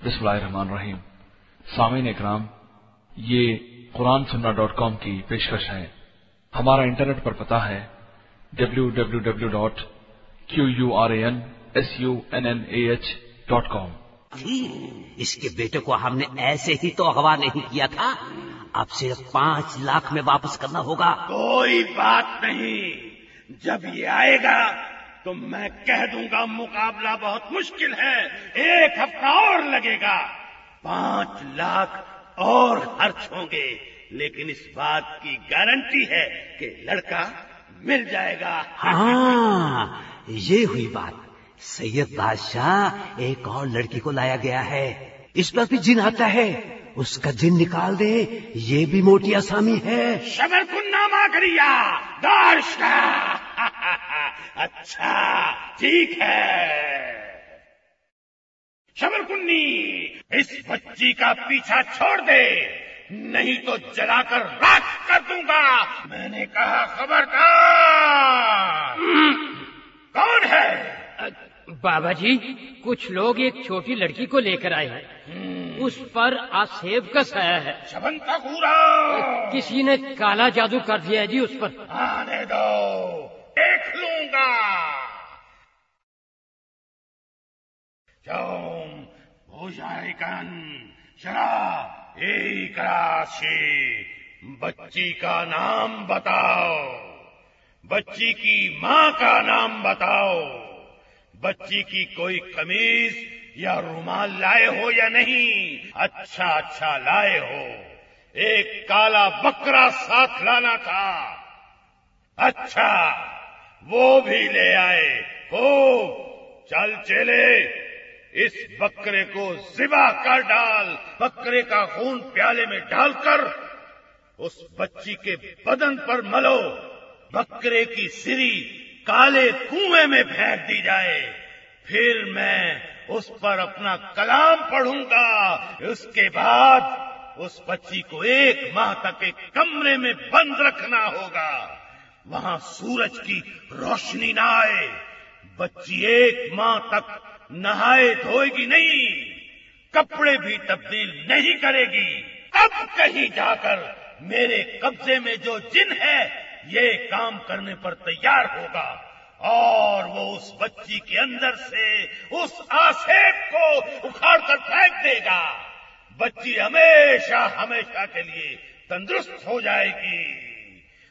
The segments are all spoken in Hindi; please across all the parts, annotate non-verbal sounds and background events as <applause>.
बिस्मिल्लाहिर्रहमानिर्रहीम। सामीन इकराम ये कुरान सुन्ना डॉट कॉम की पेशकश है। हमारा इंटरनेट पर पता है W W W dot Q U R A N S U N N A H dot com. इसके बेटे को हमने ऐसे ही तो अगवा नहीं किया था। अब सिर्फ़ पाँच लाख में वापस करना होगा। कोई बात नहीं। जब ये आएगा तो मैं कह दूँगा मुकाबला बहुत मुश्किल है। एक हफ़्ता और लगेगा। पाँच लाख और खर्च होंगे। लेकिन इस बात की गारंटी है कि लड़का मिल जाएगा। हाँ ये हुई बात। सैयद बादशाह एक और लड़की को लाया गया है। इस पर भी जिन आता है उसका जिन निकाल दे ये भी मोटी आसामी है। शबर कुन्ना माकरिया दारशा। <laughs> अच्छा ठीक है। शबर कुन्नी इस बच्ची का पीछा छोड़ दे नहीं तो जलाकर राख कर दूँगा। मैंने कहा खबरदार। कौन है? बाबा जी कुछ लोग एक छोटी लड़की को लेकर आए हैं। उस पर आसेब का साया है। शबंता पूरा किसी ने काला जादू कर दिया है जी उस पर। आने दो देख लूँगा जौम भूषारिकन शरा एक राशि बच्ची का नाम बताओ। बच्ची की माँ का नाम बताओ। बच्ची की कोई कमीज या रुमाल लाए हो या नहीं? अच्छा अच्छा लाए हो। एक काला बकरा साथ लाना था। अच्छा वो भी ले आए। हो चल चले। इस बकरे को जिबा कर डाल, बकरे का खून प्याले में डालकर उस बच्ची के बदन पर मलो। बकरे की सिरी काले कुएँ में फेंक दी जाए। फिर मैं उस पर अपना कलाम पढ़ूँगा। उसके बाद उस बच्ची को एक माह तक एक कमरे में बंद रखना होगा। वहाँ सूरज की रोशनी न आए। बच्ची एक माह तक नहाए धोएगी नहीं, कपड़े भी तब्दील नहीं करेगी। अब कहीं जाकर मेरे कब्जे में जो जिन है, ये काम करने पर तैयार होगा। और वो उस बच्ची के अंदर से उस आसेब को उखाड़ कर फेंक देगा। बच्ची हमेशा हमेशा के लिए तंदुरुस्त हो जाएगी।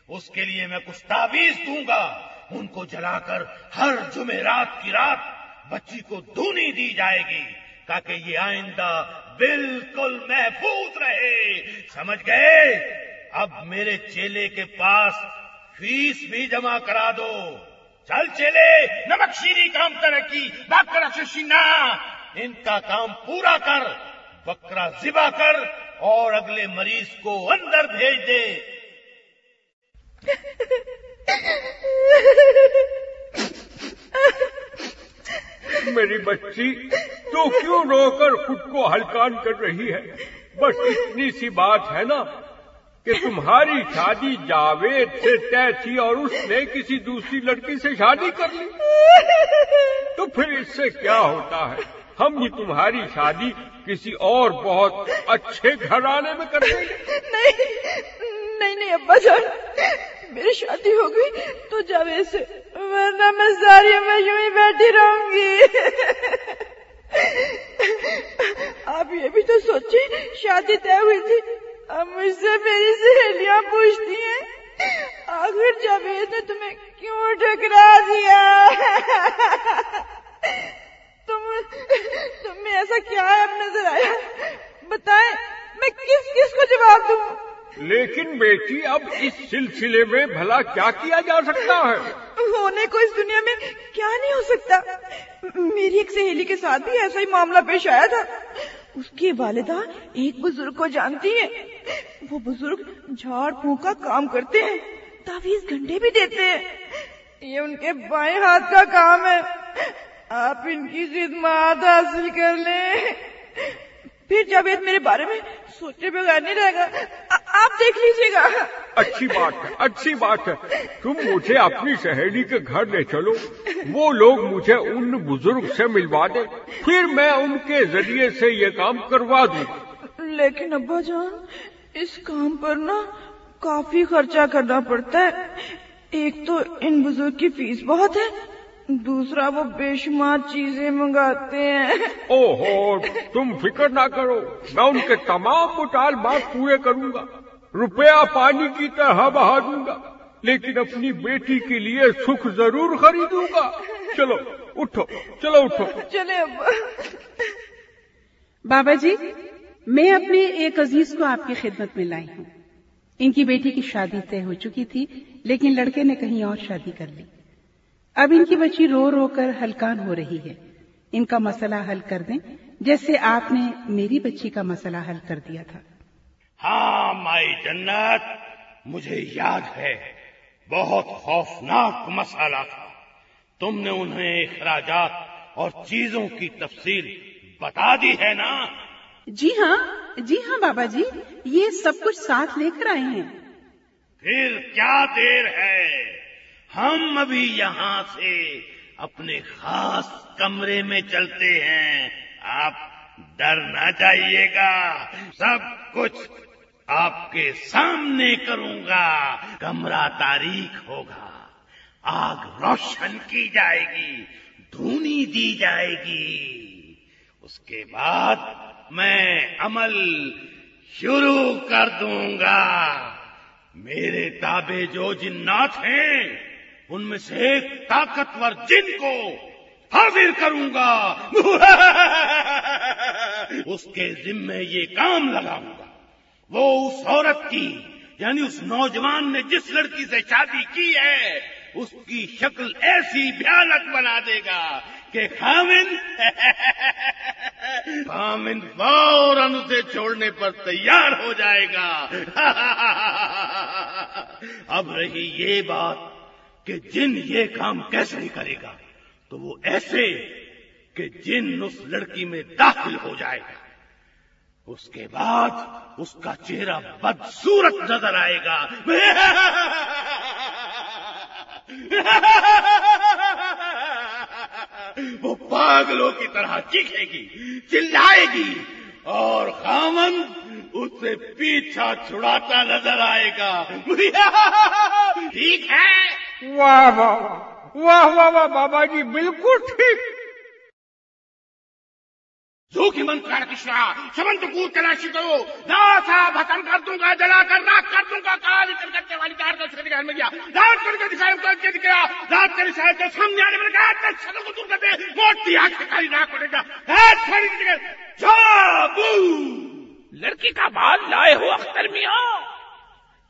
उसके लिए मैं कुछ ताबीज दूँगा। उनको जलाकर हर जुमेरात की रात बच्ची को धूनी दी जाएगी ताकि ये आइंदा बिल्कुल महफूज रहे समझ गए अब मेरे चेले के पास फ़ीस भी जमा करा दो चल चेले नमक शीरी काम तरक्की बाकरा सुशीना इनका काम पूरा कर बकरा जिबा कर और अगले मरीज़ को अंदर भेज दे मेरी बच्ची, तू क्यों रोकर खुद को हलकान कर रही है? बस इतनी सी बात है ना कि तुम्हारी शादी जावेद से तय थी और उसने किसी दूसरी लड़की से शादी कर ली। तो फिर इससे क्या होता है? हम भी तुम्हारी शादी किसी और बहुत अच्छे घराने में कर देंगे। नहीं नहीं नहीं अब्बा जान मेरी शादी हो गई तो जावेद से वरना मैं सारी उम्र यूँ ही बैठी रहूँगी। आप ये भी तो सोचिए, शादी तय हुई थी, अब मुझसे मेरी सहेलियाँ पूछती हैं, आखिर जावेद ने तुम्हें क्यों ठुकरा दिया? तुम, तुम्हें ऐसा क्या है अब नज़र आया? बताएँ, मैं किस किस को जवाब दूँ? लेकिन बेटी, अब इस सिलसिले में भला क्या किया जा सकता है? होने को इस दुनिया में क्या नहीं हो सकता? मेरी एक सहेली के साथ भी ऐसा ही मामला पेश आया था। उसकी वालिदा एक बुज़ुर्ग को जानती है। वो बुज़ुर्ग झाड़ फूक का काम करते हैं, तावीज घंटे भी देते हैं। ये उनके बाएँ हाथ का काम है। आप इनकी खिदमत हासिल कर लें। फिर जावेद मेरे बारे में सोचे बगैर नहीं रहेगा। आप देख लीजिएगा। अच्छी बात है अच्छी बात है। तुम मुझे अपनी सहेली के घर ले चलो। वो लोग मुझे उन बुज़ुर्ग से मिलवा दे। फिर मैं उनके ज़रिए से ये काम करवा दूँगा लेकिन अब्बा जान इस काम पर ना काफ़ी खर्चा करना पड़ता है। एक तो इन बुज़ुर्ग की फ़ीस बहुत है दूसरा वो बेशुमार चीज़ें मंगाते हैं। ओहो तुम फ़िक्र ना करो मैं उनके तमाम मुटाल बात पूरे करूँगा। रुपया पानी की तरह बहा दूँगा लेकिन अपनी बेटी के लिए सुख ज़रूर खरीदूँगा। चलो उठो चलो उठो। चले बाबा जी मैं अपने एक अज़ीज़ को आपकी खिदमत में लाई हूँ। इनकी बेटी की शादी तय हो चुकी थी लेकिन लड़के ने कहीं और शादी कर ली। अब इनकी बच्ची रो रो कर हलकान हो रही है। इनका मसला हल कर दें जैसे आपने मेरी बच्ची का मसला हल कर दिया था। हाँ माई जन्नत मुझे याद है बहुत खौफनाक मसाला था। तुमने उन्हें अखराज और चीज़ों की तफसील बता दी है ना? जी हाँ जी हाँ बाबा जी ये सब कुछ साथ लेकर आए हैं। फिर क्या देर है? हम अभी यहाँ से अपने खास कमरे में चलते हैं। आप डर ना जाइएगा सब कुछ आपके सामने करूँगा। कमरा तारीख होगा। आग रोशन की जाएगी। धूनी दी जाएगी। उसके बाद मैं अमल शुरू कर दूँगा। मेरे ताबे जो जिन्नात हैं, उनमें से एक ताकतवर जिन को हाजिर करूँगा। <laughs> उसके जिम्मे ये काम लगाऊँगा। वो उस औरत की, यानी उस नौजवान ने जिस लड़की से शादी की है, उसकी शक्ल ऐसी भयानक बना देगा कि खामिन <laughs> खामिन फ़ौरन उसे छोड़ने पर तैयार हो जाएगा। <laughs> अब रही ये बात कि जिन ये काम कैसे करेगा तो वो ऐसे कि जिन उस लड़की में दाखिल हो जाएगा। उसके बाद उसका चेहरा बदसूरत नज़र आएगा। वो पागलों की तरह चीखेगी, चिल्लाएगी और खामन उससे पीछा छुड़ाता नज़र आएगा। ठीक है? वाह वाह वाह वाह वाह, बाबा जी, बिल्कुल ठीक। जो कि मंत्र कृष्णा। समंत कूद तलाशी करो। नासा भस्म कर दूँगा, जला कर, राख कर दूँगा, काली करकटने वाली कार को उसके दिखाने में गया। रात करके दिखाया करके दिखाया रात के दिखाया के सामने आने में कहा मैं शक्ल को दूर कर दे। मोटी आँखें काली नाक पड़ेगा रात खड़ी दिखे जाबू। लड़की का बाल लाए हो अख्तर मियाँ।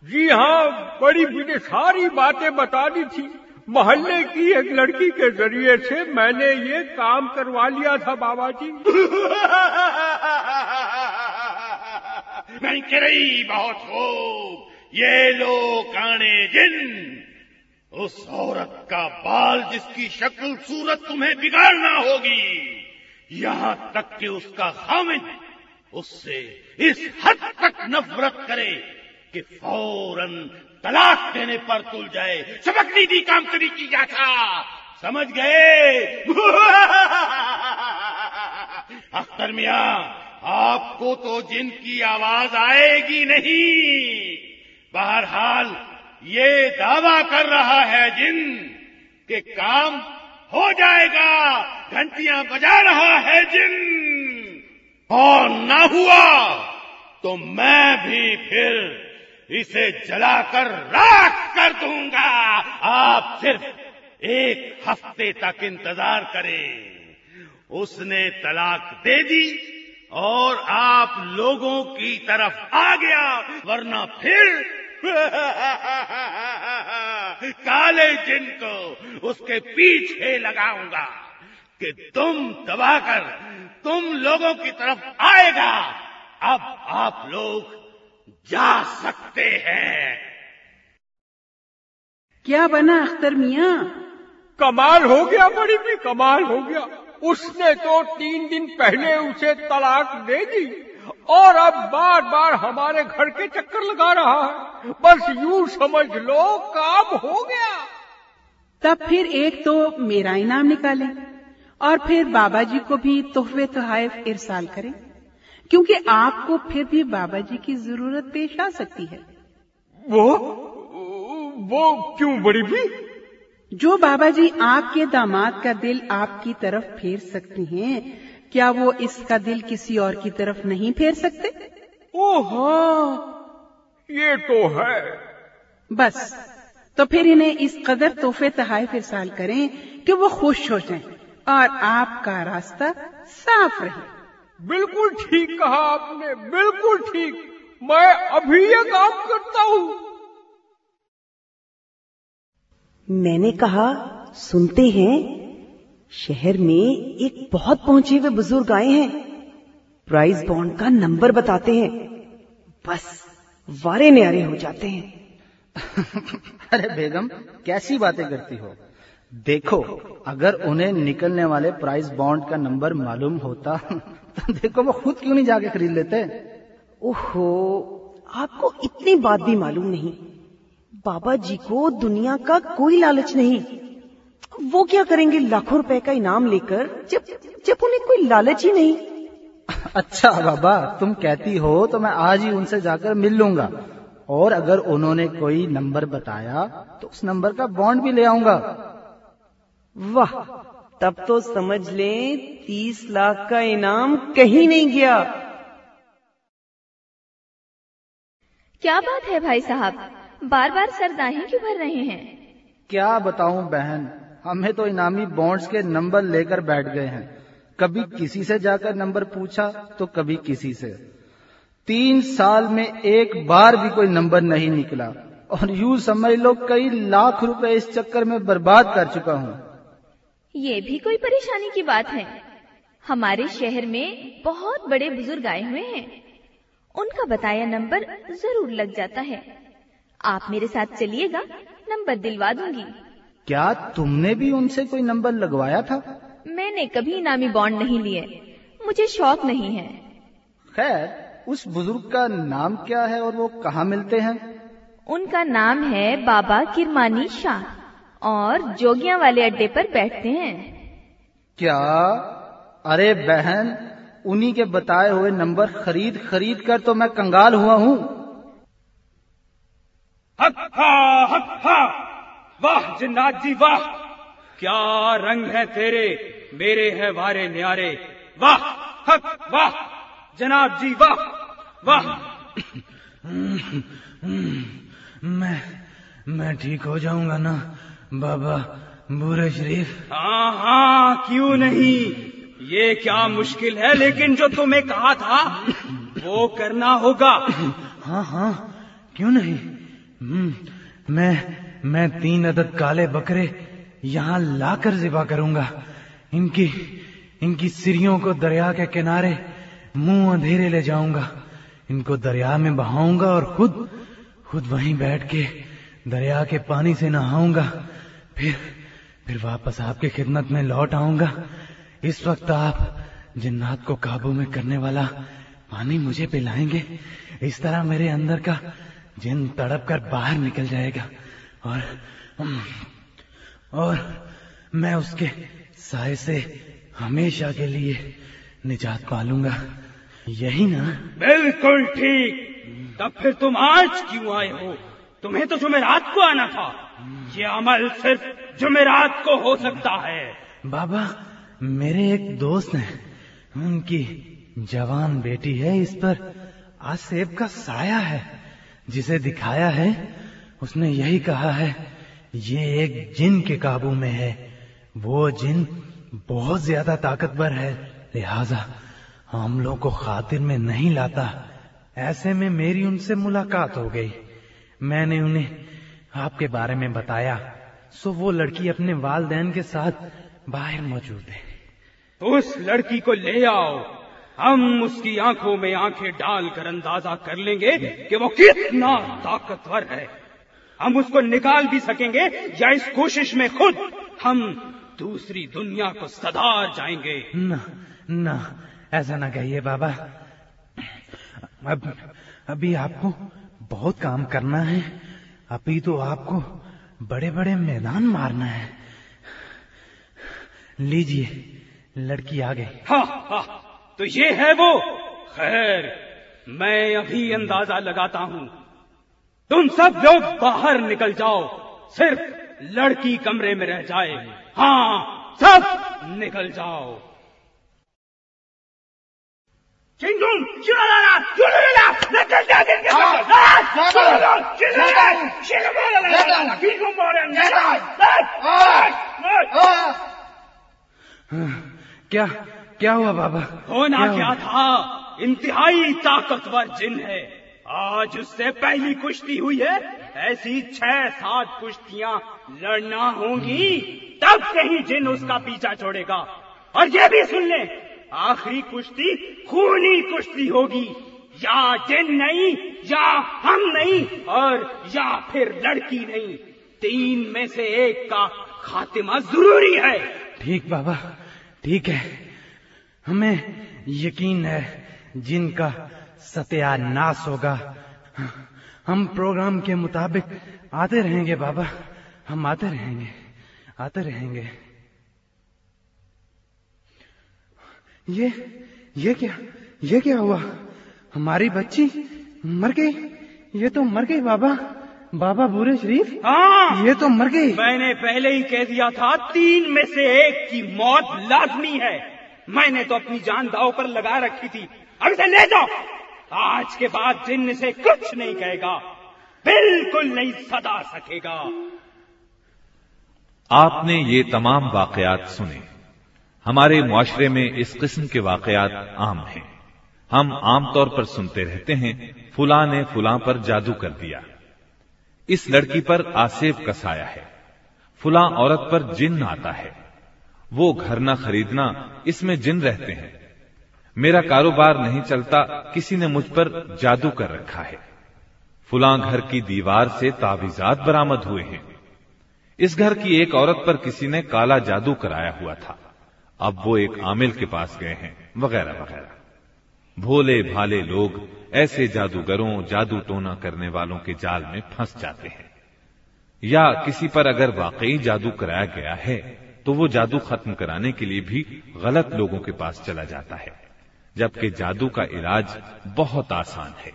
जी हाँ बड़ी बिने सारी बातें बता दी थी। मोहल्ले की एक लड़की के ज़रिए से मैंने ये काम करवा लिया था बाबा जी कह रही बहुत हो ये लो काने जिन। उस औरत का बाल जिसकी शक्ल सूरत तुम्हें बिगाड़ना होगी, यहाँ तक कि उसका खामिद उससे इस हद तक नफरत करे कि फ़ौरन तलाक देने पर तुल जाए। सबक नहीं दी काम करी की जा था। समझ गए? अख्तर मिया, आपको तो जिन की आवाज़ आएगी नहीं। बहरहाल, ये दावा कर रहा है जिन के काम हो जाएगा, घंटियाँ बजा रहा है जिन। और ना हुआ तो मैं भी फिर इसे जलाकर राख कर दूँगा। आप सिर्फ़ एक हफ़्ते तक इंतज़ार करें। उसने तलाक दे दी और आप लोगों की तरफ़ आ गया, वरना फिर <laughs> काले जिन को उसके पीछे लगाऊँगा कि तुम दबाकर तुम लोगों की तरफ़ आएगा। अब आप लोग जा सकते हैं। क्या बना अख्तर मिया? कमाल हो गया बड़ी भी कमाल हो गया। उसने तो तीन दिन पहले उसे तलाक दे दी। और अब बार बार हमारे घर के चक्कर लगा रहा है। बस यूँ समझ लो काम हो गया। तब फिर एक तो मेरा इनाम निकालें और फिर बाबा जी को भी तोहफे तोहाइफ इरसाल करें। क्योंकि आपको फिर भी बाबा जी की ज़रूरत पेश आ सकती है। वो? वो क्यों बड़ी भी? जो बाबा जी आपके दामाद का दिल आपकी तरफ़ फेर सकते हैं क्या वो इसका दिल किसी और की तरफ़ नहीं फेर सकते? ओ हाँ ये तो है। बस तो फिर इन्हें इस कदर तोहफे तहाइफ इरसाल करें कि वो खुश हो जाएँ और आपका रास्ता साफ़ रहे। बिल्कुल ठीक कहा आपने बिल्कुल ठीक। मैं अभी ये काम करता हूँ। मैंने कहा सुनते हैं शहर में एक बहुत पहुँचे हुए बुज़ुर्ग आए हैं। प्राइज बॉन्ड का नंबर बताते हैं। बस वारे न्यारे हो जाते हैं। <laughs> अरे बेगम कैसी बातें करती हो? देखो अगर उन्हें निकलने वाले प्राइस बॉन्ड का नंबर मालूम होता तो <laughs> देखो वो खुद क्यों नहीं जाके खरीद लेते? ओहो आपको इतनी बात भी मालूम नहीं। बाबा जी को दुनिया का कोई लालच नहीं। वो क्या करेंगे लाखों रुपए का इनाम लेकर जब जब उन्हें कोई लालच ही नहीं? <laughs> अच्छा बाबा तुम कहती हो तो मैं आज ही उनसे जाकर मिल लूँगा। और अगर उन्होंने कोई नंबर बताया तो उस नंबर का बॉन्ड भी ले आऊँगा। वाह तब तो समझ लें तीस लाख का इनाम कहीं नहीं गया। क्या बात है भाई साहब? बार बार सरदाही क्यों भर रहे हैं? क्या बताऊँ बहन हमें तो इनामी बॉन्ड्स के नंबर लेकर बैठ गए हैं। कभी किसी से जाकर नंबर पूछा तो कभी किसी से। तीन साल में एक बार भी कोई नंबर नहीं निकला। और यूँ समझ लो कई लाख रुपए इस चक्कर में बर्बाद कर चुका हूँ। ये भी कोई परेशानी की बात है। हमारे शहर में बहुत बड़े बुज़ुर्ग आए हुए हैं। उनका बताया नंबर ज़रूर लग जाता है। आप मेरे साथ चलिएगा नंबर दिलवा दूँगी। क्या तुमने भी उनसे कोई नंबर लगवाया था? मैंने कभी इनामी बॉन्ड नहीं लिए। मुझे शौक नहीं है। खैर उस बुज़ुर्ग का नाम क्या है और वो कहाँ मिलते हैं? उनका नाम है बाबा किरमानी शाह। और जोगिया वाले अड्डे पर बैठते हैं। क्या? अरे बहन उन्हीं के बताए हुए नंबर खरीद खरीद कर तो मैं कंगाल हुआ हूँ। हक्का हक्का वाह जिन्नाथ जी वाह! क्या रंग है तेरे मेरे है वारे न्यारे। वाह हक वाह! जनाब जी वाह वाह! <coughs> मैं मैं ठीक हो जाऊँगा ना? बाबा बूरे शरीफ। हाँ हाँ क्यों नहीं? ये क्या मुश्किल है लेकिन जो तुम्हें कहा था वो करना होगा। हाँ हाँ क्यों नहीं? हम्म, मैं मैं तीन अदद काले बकरे यहाँ लाकर जिबा करूँगा। इनकी इनकी सिरियों को दरिया के किनारे मुँह अंधेरे ले जाऊँगा। इनको दरिया में बहाऊँगा और खुद खुद वहीं बैठ के दरिया के पानी से नहाऊँगा, फिर फिर वापस आपकी खिदमत में लौट आऊँगा। इस वक्त आप जिन्नात को काबू में करने वाला पानी मुझे पिलाएँगे। इस तरह मेरे अंदर का जिन तड़प कर बाहर निकल जाएगा और और मैं उसके साय से हमेशा के लिए निजात पालूँगा। यही ना? बिल्कुल ठीक। तब फिर तुम आज क्यों आए हो? तुम्हें तो जुमेरात को आना था। ये अमल सिर्फ़ जुमेरात को हो सकता है। बाबा, मेरे एक दोस्त हैं। उनकी जवान बेटी है, इस पर आसेब का साया है। जिसे दिखाया है, उसने यही कहा है, ये एक जिन के काबू में है। वो जिन बहुत ज़्यादा ताकतवर है। लिहाजा, हम लोग को खातिर में नहीं लाता। ऐसे में मेरी उनसे मुलाकात हो गई। मैंने उन्हें आपके बारे में बताया सो वो लड़की अपने वालदेन के साथ बाहर मौजूद है। उस लड़की को ले आओ। हम उसकी आँखों में आँखें डालकर अंदाज़ा कर लेंगे कि वो कितना ताकतवर है। हम उसको निकाल भी सकेंगे या इस कोशिश में खुद हम दूसरी दुनिया को सदार जाएँगे। न न ऐसा ना कहिए बाबा। अब अभी आपको बहुत काम करना है। अभी तो आपको बड़े बड़े मैदान मारना है। लीजिए, लड़की आ गई हाँ हाँ तो ये है वो। खैर, मैं अभी अंदाज़ा लगाता हूँ। तुम सब लोग बाहर निकल जाओ, सिर्फ़ लड़की कमरे में रह जाए। हाँ सब निकल जाओ। क्या क्या हुआ बाबा होना क्या था इंतहाई ताकतवर जिन है आज उससे पहली कुश्ती हुई है ऐसी छह सात कुश्तियाँ लड़ना होंगी तब कहीं जिन उसका पीछा छोड़ेगा और ये भी सुन ले आखिरी कुश्ती खूनी कुश्ती होगी। या जिन नहीं, या हम नहीं, और या फिर लड़की नहीं। तीन में से एक का खातिमा ज़रूरी है। ठीक बाबा, ठीक है। हमें यकीन है, जिनका सत्यानाश होगा, हम प्रोग्राम के मुताबिक आते रहेंगे बाबा। हम आते रहेंगे आते रहेंगे। ये ये क्या ये क्या हुआ? हमारी बच्ची मर गई। ये तो मर गई बाबा। बाबा बुरे शरीफ। हाँ। ये तो मर गई। मैंने पहले ही कह दिया था तीन में से एक की मौत लाजमी है। मैंने तो अपनी जान दाव पर लगा रखी थी। अब इसे ले जाओ। आज के बाद जिन्न से कुछ नहीं कहेगा बिल्कुल नहीं सदा सकेगा। आपने ये तमाम वाकयात सुने। हमारे मुआशरे में इस किस्म के वाकयात आम हैं। हम आमतौर पर सुनते रहते हैं, फुला ने फुला पर जादू कर दिया। इस लड़की पर आसेब कसाया है। फुला औरत पर जिन आता है। वो घर न खरीदना, इसमें जिन रहते हैं। मेरा कारोबार नहीं चलता, किसी ने मुझ पर जादू कर रखा है। फुला घर की दीवार से तावीजात बरामद हुए हैं। इस घर की एक औरत पर किसी ने काला जादू कराया हुआ था। अब वो एक आमिल के पास गए हैं, वगैरह वगैरह। भोले भाले लोग ऐसे जादूगरों, जादू टोना करने वालों के जाल में फंस जाते हैं। या किसी पर अगर वाकई जादू कराया गया है तो वो जादू खत्म कराने के लिए भी गलत लोगों के पास चला जाता है, जबकि जादू का इलाज बहुत आसान है।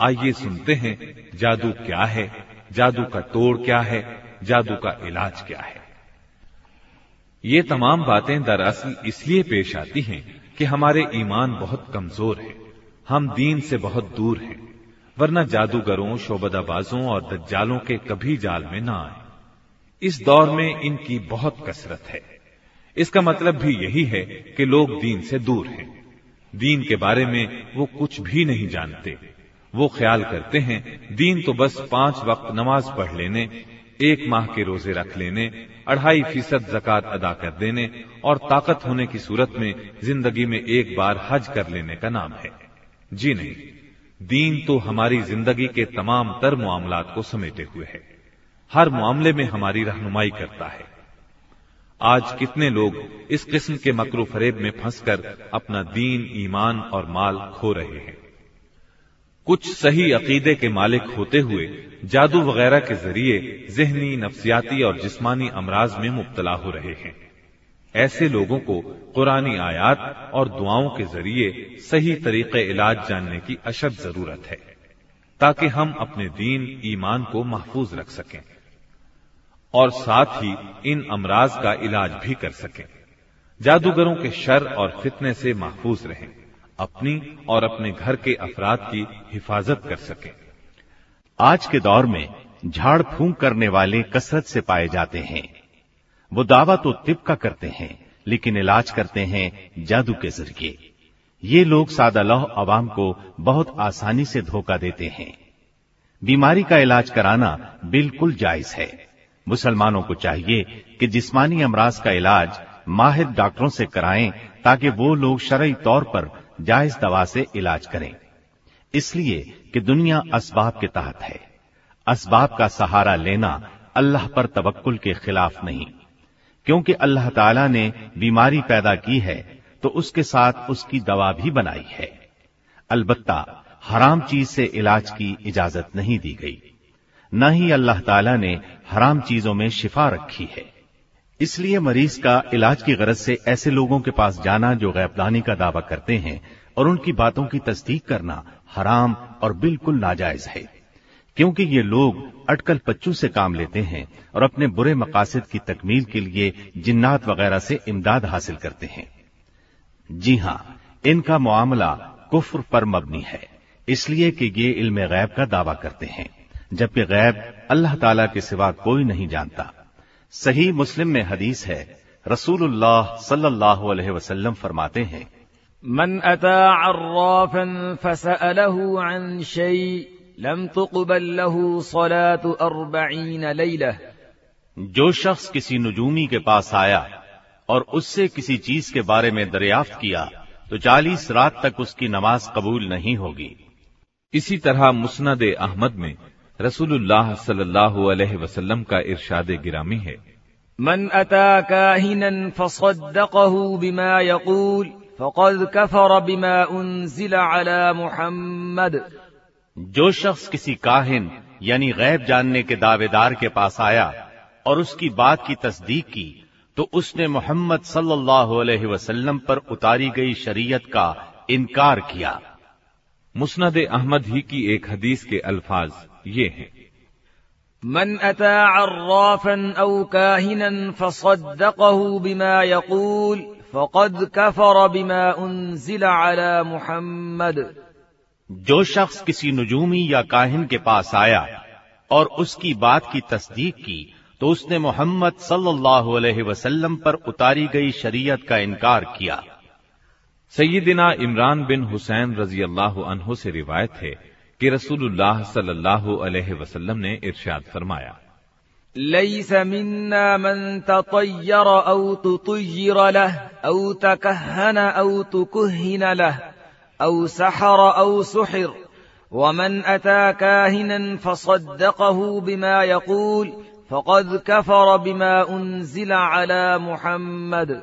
आइए सुनते हैं, जादू क्या है, जादू का तोड़ क्या है, जादू का इलाज क्या है। ये तमाम बातें दरअसल इसलिए पेश आती हैं कि हमारे ईमान बहुत कमज़ोर है, हम दीन से बहुत दूर हैं, वरना जादूगरों, शोबदाबाजों और दज्जालों के कभी जाल में ना आए। इस दौर में इनकी बहुत कसरत है। इसका मतलब भी यही है कि लोग दीन से दूर हैं। दीन के बारे में वो कुछ भी नहीं जानते। वो ख्याल करते हैं, दीन तो बस पाँच वक्त नमाज़ पढ़ लेने एक माह के रोज़े रख लेने, अढ़ाई फ़ीसद जक़ात अदा कर देने और ताकत होने की सूरत में ज़िंदगी में एक बार हज कर लेने का नाम है। जी नहीं, दीन तो हमारी ज़िंदगी के तमाम तर मामलात को समेटे हुए है। हर मामले में हमारी रहनुमाई करता है। आज कितने लोग इस किस्म के मकरू फरेब में फंसकर अपना दीन, ईमान और माल खो रहे हैं। कुछ सही अकीदे के मालिक होते हुए, जादू वगैरह के ज़रिए जहनी, नफ्सियाती और जिस्मानी अमराज में मुब्तला हो रहे हैं। ऐसे लोगों को कुरानी आयात और दुआओं के ज़रिए सही तरीके इलाज जानने की अशद ज़रूरत है, ताकि हम अपने दीन, ईमान को महफूज रख सकें, और साथ ही इन अमराज का इलाज भी कर सकें, जादूगरों के शर और फितने से महफूज रहें। अपनी और अपने घर के अफराद की हिफाजत कर सके। आज के दौर में झाड़ फूंक करने वाले कसरत से पाए जाते हैं। वो दावा तो तिब का करते हैं, लेकिन इलाज करते हैं जादू के ज़रिए। ये लोग सादा लौह अवाम को बहुत आसानी से धोखा देते हैं। बीमारी का इलाज कराना बिल्कुल जायज़ है। मुसलमानों को चाहिए कि जिस्मानी अमराज का इलाज माहिर डॉक्टरों से कराएँ, ताकि वो लोग शरई तौर पर जायज़ दवा से इलाज करें। इसलिए कि दुनिया असबाब के तहत है। असबाब का सहारा लेना अल्लाह पर तवक्कुल के खिलाफ नहीं। क्योंकि अल्लाह ताला ने बीमारी पैदा की है तो उसके साथ उसकी दवा भी बनाई है। अलबत्ता, हराम चीज़ से इलाज की इजाज़त नहीं दी गई। न ही अल्लाह ताला ने हराम चीज़ों में शिफा रखी है। इसलिए मरीज़ का इलाज की गरज से ऐसे लोगों के पास जाना जो गैबदानी का दावा करते हैं और उनकी बातों की तस्दीक करना हराम और बिल्कुल नाजायज है। क्योंकि ये लोग अटकल पच्चू से काम लेते हैं और अपने बुरे मकासद की तकमील के लिए जिन्नात वगैरह से इमदाद हासिल करते हैं। जी हाँ इनका मामला कुफ्र पर मबनी है, इसलिए कि ये इल्म गैब का दावा करते हैं, जबकि गैब अल्लाह ताला के सिवा कोई नहीं जानता। सही मुस्लिम में हदीस है रसूलुल्लाह सल्लल्लाहु अलैहि वसल्लम फरमाते हैं। मन अता अर्राफन फसअलहु अन शै लम तुकबल लहु सलातु अर्बईन लैला जो शख्स किसी नजूमी के पास आया और उससे किसी चीज़ के बारे में दरियाफ्त किया तो चालीस रात तक उसकी नमाज़ कबूल नहीं होगी। इसी तरह मुस्नद अहमद में रसूलुल्लाह सल्लल्लाहु अलैहि वसल्लम का इरशाद गिरामी है। मन अता काहिनन फसद्दक़हु बिमा यकूल फक़द कफर बिमा उनजिल अला मुहम्मद। जो शख्स किसी काहिन यानी गैब जानने के दावेदार के पास आया और उसकी बात की तस्दीक की तो उसने मोहम्मद सल्लल्लाहु अलैहि वसल्लम पर उतारी गई शरीयत का इनकार किया। मुस्नद अहमद ही की एक हदीस के अल्फाज ये हैं। मन अता अर्राफन औ काहिनन फसद्दक़हु बिमा यकूल फक़द कफर बिमा उनजिल अला मुहम्मद। जो शख्स किसी नजूमी या काहिन के पास आया और उसकी बात की तस्दीक की तो उसने मोहम्मद सल्लल्लाहु अलैहि वसल्लम पर उतारी गई शरीयत का इनकार किया। सैयदिना इमरान बिन हुसैन रज़ी अल्लाह से रिवायत है कि रसूलुल्लाह सल्लल्लाहु अलैहि वसल्लम ने इरशाद फरमाया लैस मिन्ना मन ततय्यर औ तुतय्यर लह औ तकहन औ तुकुहिन लह औ सहर औ सुहिर वमन अता काहिना फसद्दक़हु बिमा यकूल फक़द कफर बिमा उनजिल अला मुहम्मद।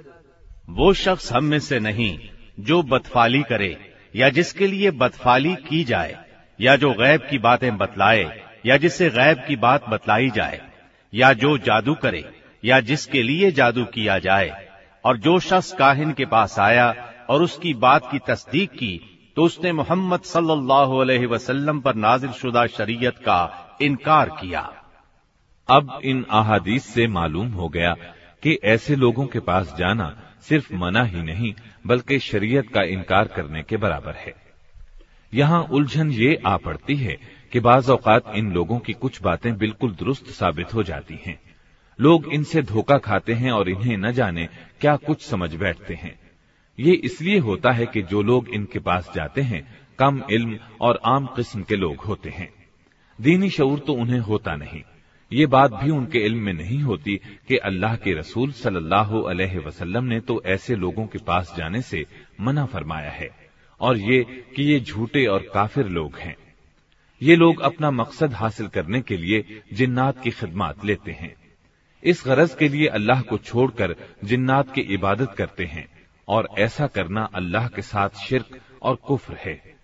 वो शख्स हम में से नहीं जो बदफाली करे, या जिसके लिए बदफाली की जाए, या जो गैब की बातें बतलाए, या जिससे गैब की बात बतलाई जाए, या जो जादू करे, या जिसके लिए जादू किया जाए, और जो शख्स काहिन के पास आया और उसकी बात की तस्दीक की तो उसने मोहम्मद सल्लल्लाहु अलैहि वसल्लम पर नाजिल शुदा शरीयत का इनकार किया। अब इन अहादीस से मालूम हो गया कि ऐसे लोगों के पास जाना सिर्फ़ मना ही नहीं बल्कि शरीयत का इनकार करने के बराबर है। यहाँ उलझन ये आ पड़ती है कि बाज औकात इन लोगों की कुछ बातें बिल्कुल दुरुस्त साबित हो जाती हैं। लोग इनसे धोखा खाते हैं और इन्हें न जाने क्या कुछ समझ बैठते हैं। ये इसलिए होता है कि जो लोग इनके पास जाते हैं, कम इल्म और आम किस्म के लोग होते हैं। दीनी शऊर तो उन्हें होता नहीं। ये बात भी उनके इल्म में नहीं होती कि अल्लाह के रसूल सल्लल्लाहु अलैहि वसल्लम ने तो ऐसे लोगों के पास जाने से मना फरमाया है और ये कि ये झूठे और काफिर लोग हैं। ये लोग अपना मकसद हासिल करने के लिए जिन्नात की खिदमत लेते हैं। इस गरज के लिए अल्लाह को छोड़कर जिन्नात की इबादत करते हैं और ऐसा करना अल्लाह के साथ शिरक और कुफ्र है।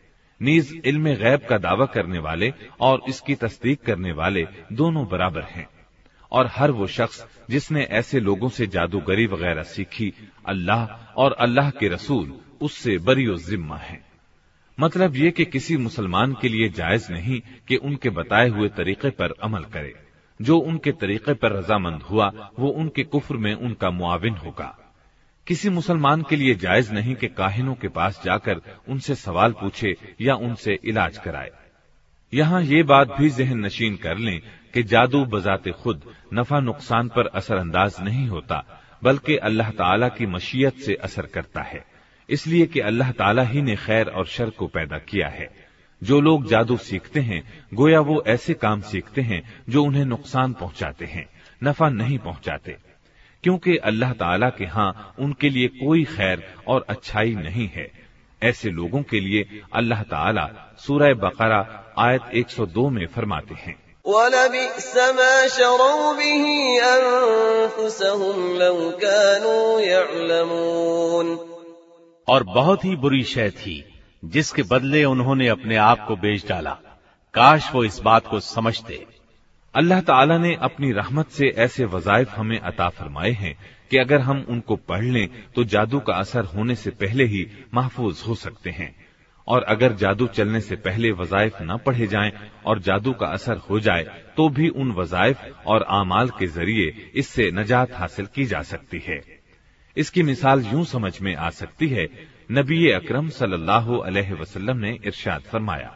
नीज इल्म गैब का दावा करने वाले और इसकी तस्दीक करने वाले दोनों बराबर हैं। और हर वो शख्स जिसने ऐसे लोगों से जादूगरी वगैरह सीखी, अल्लाह और अल्लाह के रसूल, उससे बरियो जिम्मा है। मतलब ये कि किसी मुसलमान के लिए जायज़ नहीं कि उनके बताए हुए तरीके पर अमल करे। जो उनके तरीके पर रजामंद हुआ, वो उनके कुफ्र में उनका मुआविन होगा। किसी मुसलमान के लिए जायज़ नहीं कि काहिनों के पास जाकर उनसे सवाल पूछे या उनसे इलाज कराए। यहाँ ये बात भी जहन नशीन कर लें कि जादू बजाते खुद नफा नुकसान पर असरअंदाज नहीं होता, बल्कि अल्लाह ताला की मशीयत से असर करता है। इसलिए कि अल्लाह ताला ही ने खैर और शर को पैदा किया है। जो लोग जादू सीखते हैं, गोया वो ऐसे काम सीखते हैं जो उन्हें नुकसान पहुंचाते हैं, नफा नहीं पहुंचाते। क्योंकि अल्लाह ताला के हाँ उनके लिए कोई खैर और अच्छाई नहीं है। ऐसे लोगों के लिए अल्लाह ताला सूरह बकरा आयत 102 में फरमाते हैं। और बहुत ही बुरी शय थी जिसके बदले उन्होंने अपने आप को बेच डाला। काश वो इस बात को समझते। अल्लाह ताला ने अपनी रहमत से ऐसे वजायफ हमें अता फरमाए हैं कि अगर हम उनको पढ़ लें तो जादू का असर होने से पहले ही महफूज हो सकते हैं। और अगर जादू चलने से पहले वजायफ न पढ़े जाएँ और जादू का असर हो जाए तो भी उन वजायफ और आमाल के ज़रिए इससे नजात हासिल की जा सकती है। इसकी मिसाल यूँ समझ में आ सकती है, नबी अकरम वसल्लम ने इरशाद फरमाया।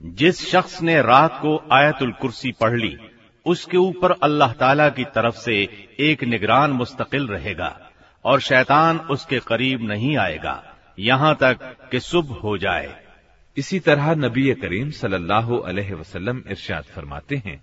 जिस शख्स ने रात को आयतुल कुर्सी पढ़ ली उसके ऊपर अल्लाह ताला की तरफ से एक निगरान मुस्तकिल रहेगा और शैतान उसके करीब नहीं आएगा यहाँ तक कि सुबह हो जाए इसी तरह नबी करीम सल्लल्लाहु अलैहि वसल्लम इरशाद फरमाते हैं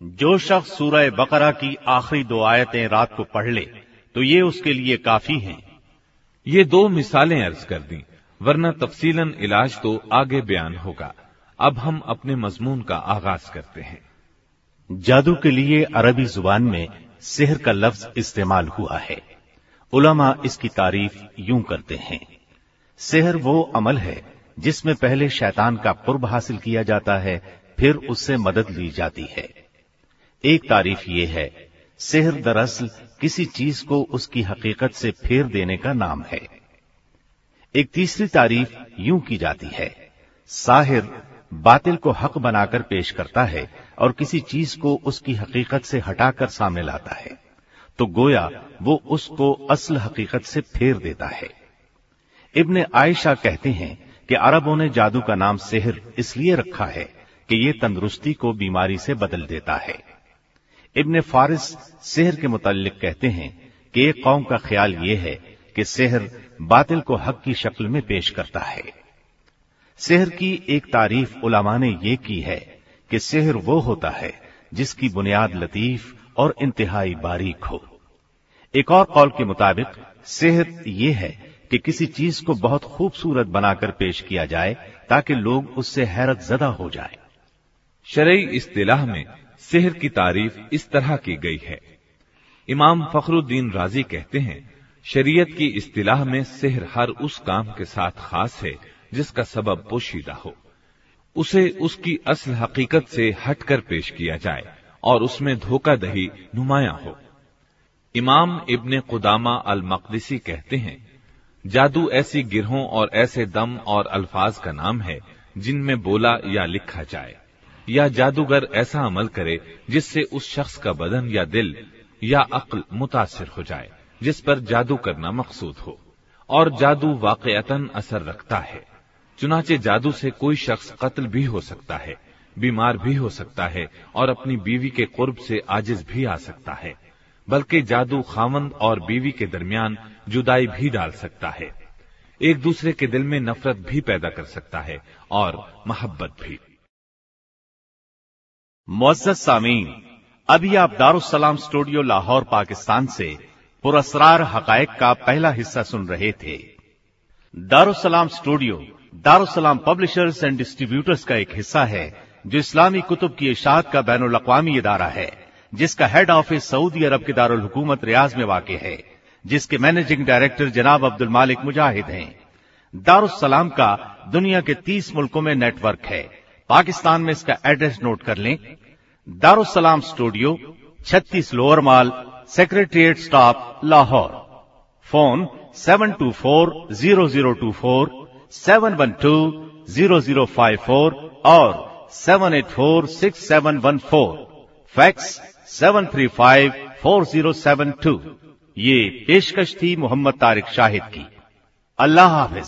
जो शख्स सूरह बकरा की आखिरी दो आयतें रात को पढ़ ले तो ये उसके लिए काफी हैं ये दो मिसालें अर्ज कर दी वरना तफसीलन इलाज तो आगे बयान होगा अब हम अपने मजमून का आगाज करते हैं जादू के लिए अरबी जुबान में सेहर का लफ्ज इस्तेमाल हुआ है उलमा इसकी तारीफ यूं करते हैं सेहर वो अमल है जिसमें पहले शैतान का कुर्ब हासिल किया जाता है, फिर उससे मदद ली जाती है। एक तारीफ़ ये है, सेहर दरअसल किसी चीज़ को उसकी हकीकत से फेर देने का नाम है। एक तीसरी तारीफ़ यूँ की जाती है, साहिर बातिल को हक बनाकर पेश करता है और किसी चीज़ को उसकी हकीकत से हटाकर सामने लाता है तो गोया वो उसको असल हकीकत से फेर देता है। इब्ने आयशा कहते हैं कि अरबों ने जादू का नाम सेहर इसलिए रखा है कि ये तंदुरुस्ती को बीमारी से बदल देता है। इब्ने फारिस सेहर के मुतालिक कहते हैं कि एक कौम का ख्याल ये है कि सेहर बातिल को हक की शक्ल में पेश करता है। सेहर की एक तारीफ़ उलामा ने यह की है कि सेहर वो होता है जिसकी बुनियाद लतीफ और इंतहाई बारीक हो। एक और कौल के मुताबिक सेहर ये है कि किसी चीज़ को बहुत खूबसूरत बनाकर पेश किया जाए, ताकि लोग उससे हैरत जदा हो जाए। शरई इस्तिलाह में सेहर की तारीफ़ इस तरह की गई है। इमाम फखरुद्दीन राज़ी कहते हैं, शरीयत की इस्तिलाह में सेहर हर उस काम के साथ खास है, जिसका सबब पोशीदा हो। उसे उसकी असल हकीकत से हटकर पेश किया जाए, और उसमें धोखादही नुमाया हो। इमाम इब्ने कुदामा अल मकदिसी कहते हैं जादू ऐसी गिरहों और ऐसे दम और अल्फाज का नाम है, जिनमें बोला या लिखा जाए। या जादूगर ऐसा अमल करे, जिससे उस शख्स का बदन या दिल या अक्ल मुतासर हो जाए, जिस पर जादू करना मकसूद हो। और जादू वाकयतन असर रखता है। चुनाचे जादू से कोई शख्स कत्ल भी हो सकता है, बीमार भी हो सकता है, और अपनी बीवी के कुर्ब से आजिज भी आ सकता है। बल्कि जादू खामंद और बीवी के दरमियान जुदाई भी डाल सकता है। एक दूसरे के दिल में नफरत भी पैदा कर सकता है और मोहब्बत भी। मोजत सामीन, अभी आप दारुसलाम स्टूडियो लाहौर, पाकिस्तान से पुरस्कार हकायक का पहला हिस्सा सुन रहे थे। Darussalam studio Darussalam publishers and distributors का एक हिस्सा है, जो इस्लामी कुतुब की इशात का बैन अवी इदारा है। जिसका हेड ऑफ़िस सऊदी अरब के दारुल हुकूमत रियाज में वाक़ है, जिसके मैनेजिंग डायरेक्टर जनाब अब्दुल मालिक मुजाहिद हैं। दारुसलाम का दुनिया के तीस मुल्कों में नेटवर्क है। पाकिस्तान में इसका एड्रेस नोट कर लें। दारुसलाम स्टूडियो छत्तीस lower mall secretariat staff Lahore. Phone seven two four zero zero two four seven one two zero zero five four और seven eight four six seven one four fax seven three five four zero seven two ये पेशकश थी मोहम्मद तारिक शाहिद की। अल्लाह हाफिज।